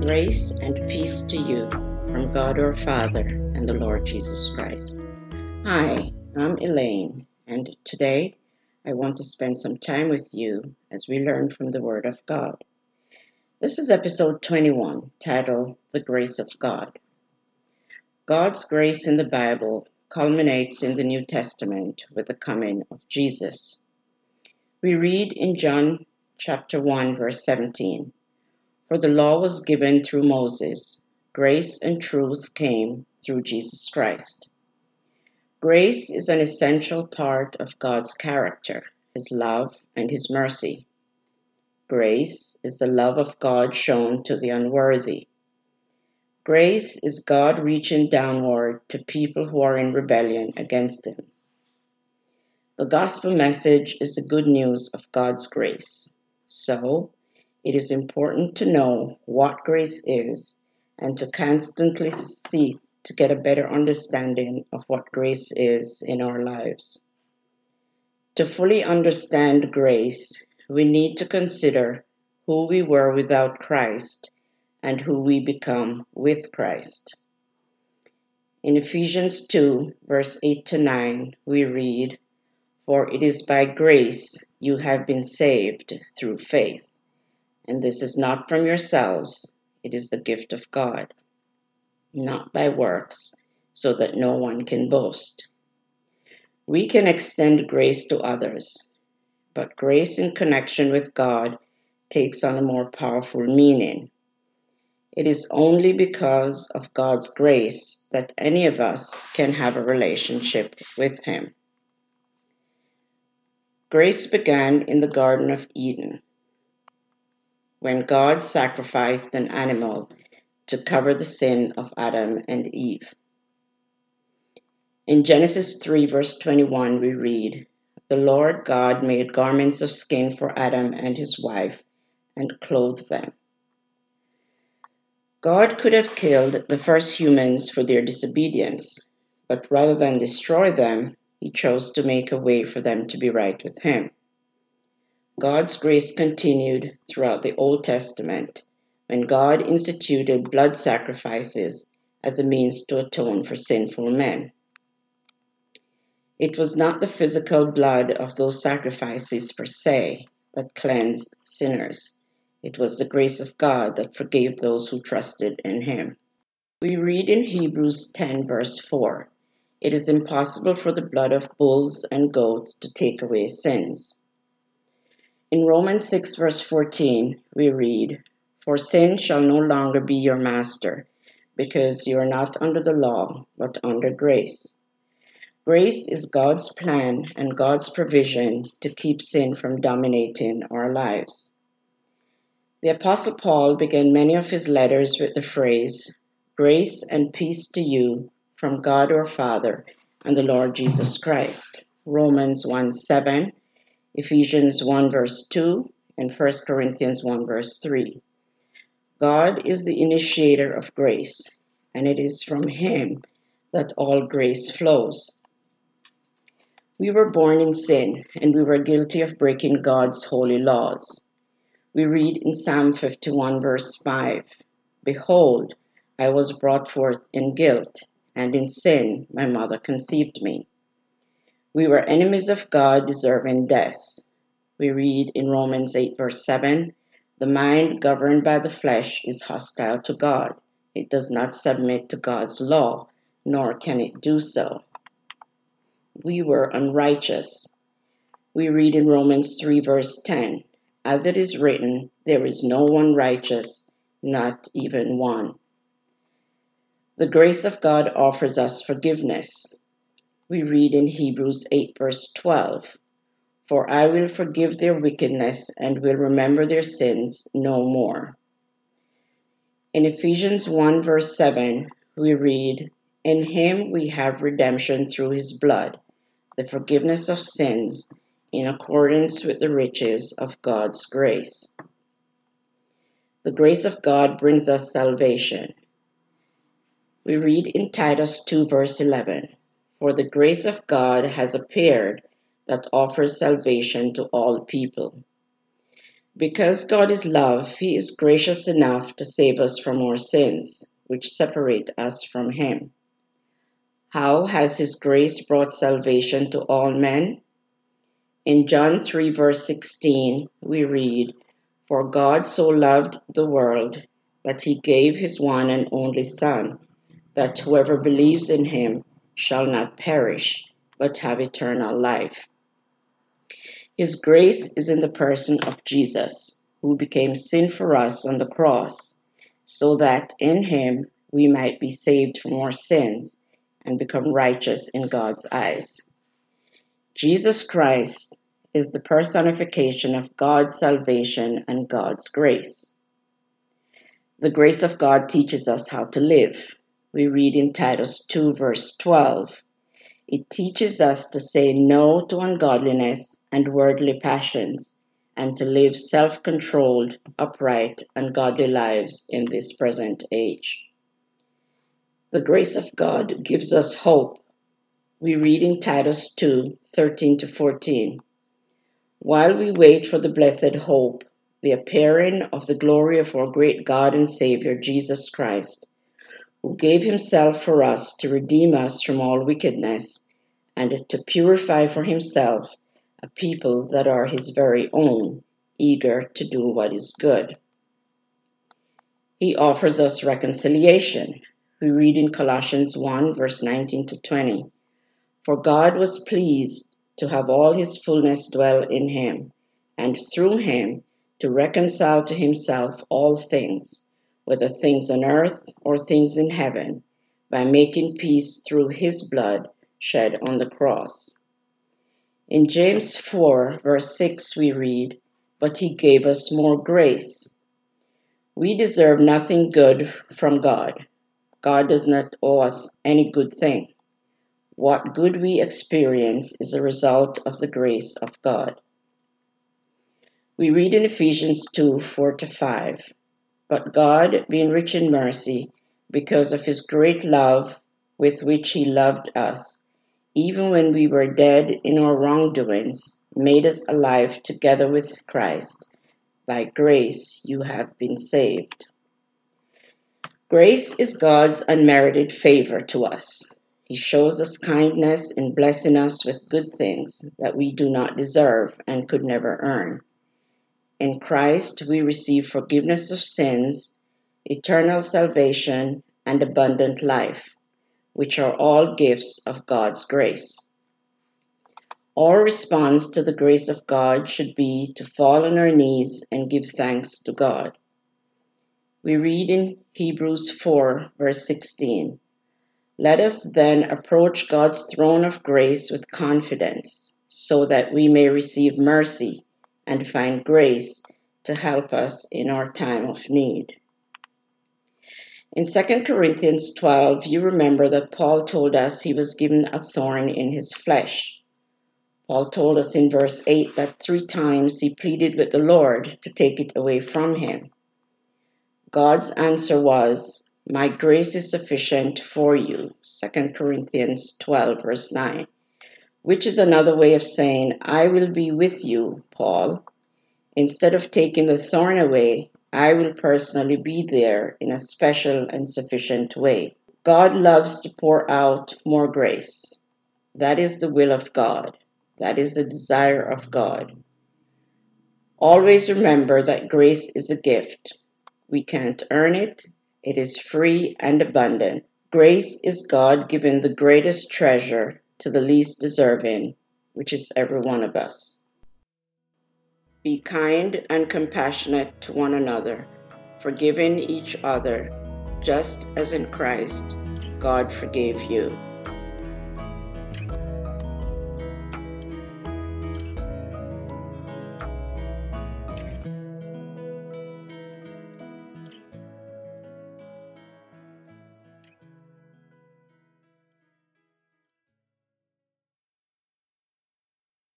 Grace and peace to you from God our Father and the Lord Jesus Christ. Hi, I'm Elaine, and today I want to spend some time with you as we learn from the Word of God. This is episode 21, titled The Grace of God. God's grace in the Bible culminates in the New Testament with the coming of Jesus. We read in John chapter 1 verse 17, For the law was given through Moses, grace and truth came through Jesus Christ. Grace is an essential part of God's character, His love, and His mercy. Grace is the love of God shown to the unworthy. Grace is God reaching downward to people who are in rebellion against Him. The gospel message is the good news of God's grace. So, it is important to know what grace is and to constantly seek to get a better understanding of what grace is in our lives. To fully understand grace, we need to consider who we were without Christ and who we become with Christ. In Ephesians 2, verse 8 to 9, we read, For it is by grace you have been saved through faith, and this is not from yourselves, it is the gift of God not by works, so that no one can boast. We can extend grace to others, but grace in connection with God takes on a more powerful meaning. It is only because of God's grace that any of us can have a relationship with Him. Grace began in the Garden of Eden when God sacrificed an animal to cover the sin of Adam and Eve. In Genesis 3, verse 21, we read, The Lord God made garments of skin for Adam and his wife and clothed them. God could have killed the first humans for their disobedience, but rather than destroy them, he chose to make a way for them to be right with him. God's grace continued throughout the Old Testament when God instituted blood sacrifices as a means to atone for sinful men. It was not the physical blood of those sacrifices per se that cleansed sinners. It was the grace of God that forgave those who trusted in Him. We read in Hebrews 10, verse 4 It is impossible for the blood of bulls and goats to take away sins. In Romans 6, verse 14, we read, for sin shall no longer be your master, because you are not under the law, but under grace. Grace is God's plan and God's provision to keep sin from dominating our lives. The Apostle Paul began many of his letters with the phrase, Grace and peace to you from God our Father and the Lord Jesus Christ. Romans 1 7, Ephesians 1 verse 2, and 1 Corinthians 1 verse 3. God is the initiator of grace, and it is from Him that all grace flows. We were born in sin, and we were guilty of breaking God's holy laws. We read in Psalm 51, verse 5 Behold, I was brought forth in guilt, and in sin my mother conceived me. We were enemies of God, deserving death. We read in Romans 8, verse 7 the mind governed by the flesh is hostile to God. It does not submit to God's law, nor can it do so. We were unrighteous. We read in Romans 3, verse 10 As it is written, there is no one righteous, not even one. The grace of God offers us forgiveness. We read in Hebrews 8, verse 12 for I will forgive their wickedness and will remember their sins no more. In Ephesians 1, verse 7, we read, In him we have redemption through his blood, the forgiveness of sins, in accordance with the riches of God's grace. The grace of God brings us salvation. We read in Titus 2, verse 11 For the grace of God has appeared that offers salvation to all people. Because God is love, He is gracious enough to save us from our sins, which separate us from Him. How has His grace brought salvation to all men? In John 3, verse 16, we read, For God so loved the world that He gave His one and only Son, that whoever believes in Him shall not perish, but have eternal life. His grace is in the person of Jesus, who became sin for us on the cross, so that in him we might be saved from our sins and become righteous in God's eyes. Jesus Christ is the personification of God's salvation and God's grace. The grace of God teaches us how to live. We read in Titus 2, verse 12 it teaches us to say no to ungodliness and worldly passions and to live self controlled, upright, and godly lives in this present age. The grace of God gives us hope. We read in Titus 2 13 to 14. While we wait for the blessed hope, the appearing of the glory of our great God and Savior Jesus Christ who gave himself for us to redeem us from all wickedness and to purify for himself a people that are his very own, eager to do what is good. He offers us reconciliation. We read in Colossians 1, verse 19 to 20. For God was pleased to have all his fullness dwell in him, and through him to reconcile to himself all things whether things on earth or things in heaven, by making peace through his blood shed on the cross. In James 4, verse 6, we read, But he gave us more grace. We deserve nothing good from God. God does not owe us any good thing. What good we experience is a result of the grace of God. We read in Ephesians 2 4 to 5. But God, being rich in mercy, because of his great love with which he loved us, even when we were dead in our wrongdoings, made us alive together with Christ. By grace you have been saved. Grace is God's unmerited favor to us. He shows us kindness in blessing us with good things that we do not deserve and could never earn. In Christ, we receive forgiveness of sins, eternal salvation, and abundant life, which are all gifts of God's grace. Our response to the grace of God should be to fall on our knees and give thanks to God. We read in Hebrews 4, verse 16 Let us then approach God's throne of grace with confidence, so that we may receive mercy and find grace to help us in our time of need. In 2 Corinthians 12, you remember that Paul told us he was given a thorn in his flesh. Paul told us in verse 8 that three times he pleaded with the Lord to take it away from him. God's answer was, My grace is sufficient for you. 2 Corinthians 12, verse 9 which is another way of saying, I will be with you, Paul. Instead of taking the thorn away, I will personally be there in a special and sufficient way. God loves to pour out more grace. That is the will of God. That is the desire of God. Always remember that grace is a gift. We can't earn it, it is free and abundant. Grace is God given the greatest treasure to the least deserving, which is every one of us. Be kind and compassionate to one another, forgiving each other, just as in Christ God forgave you.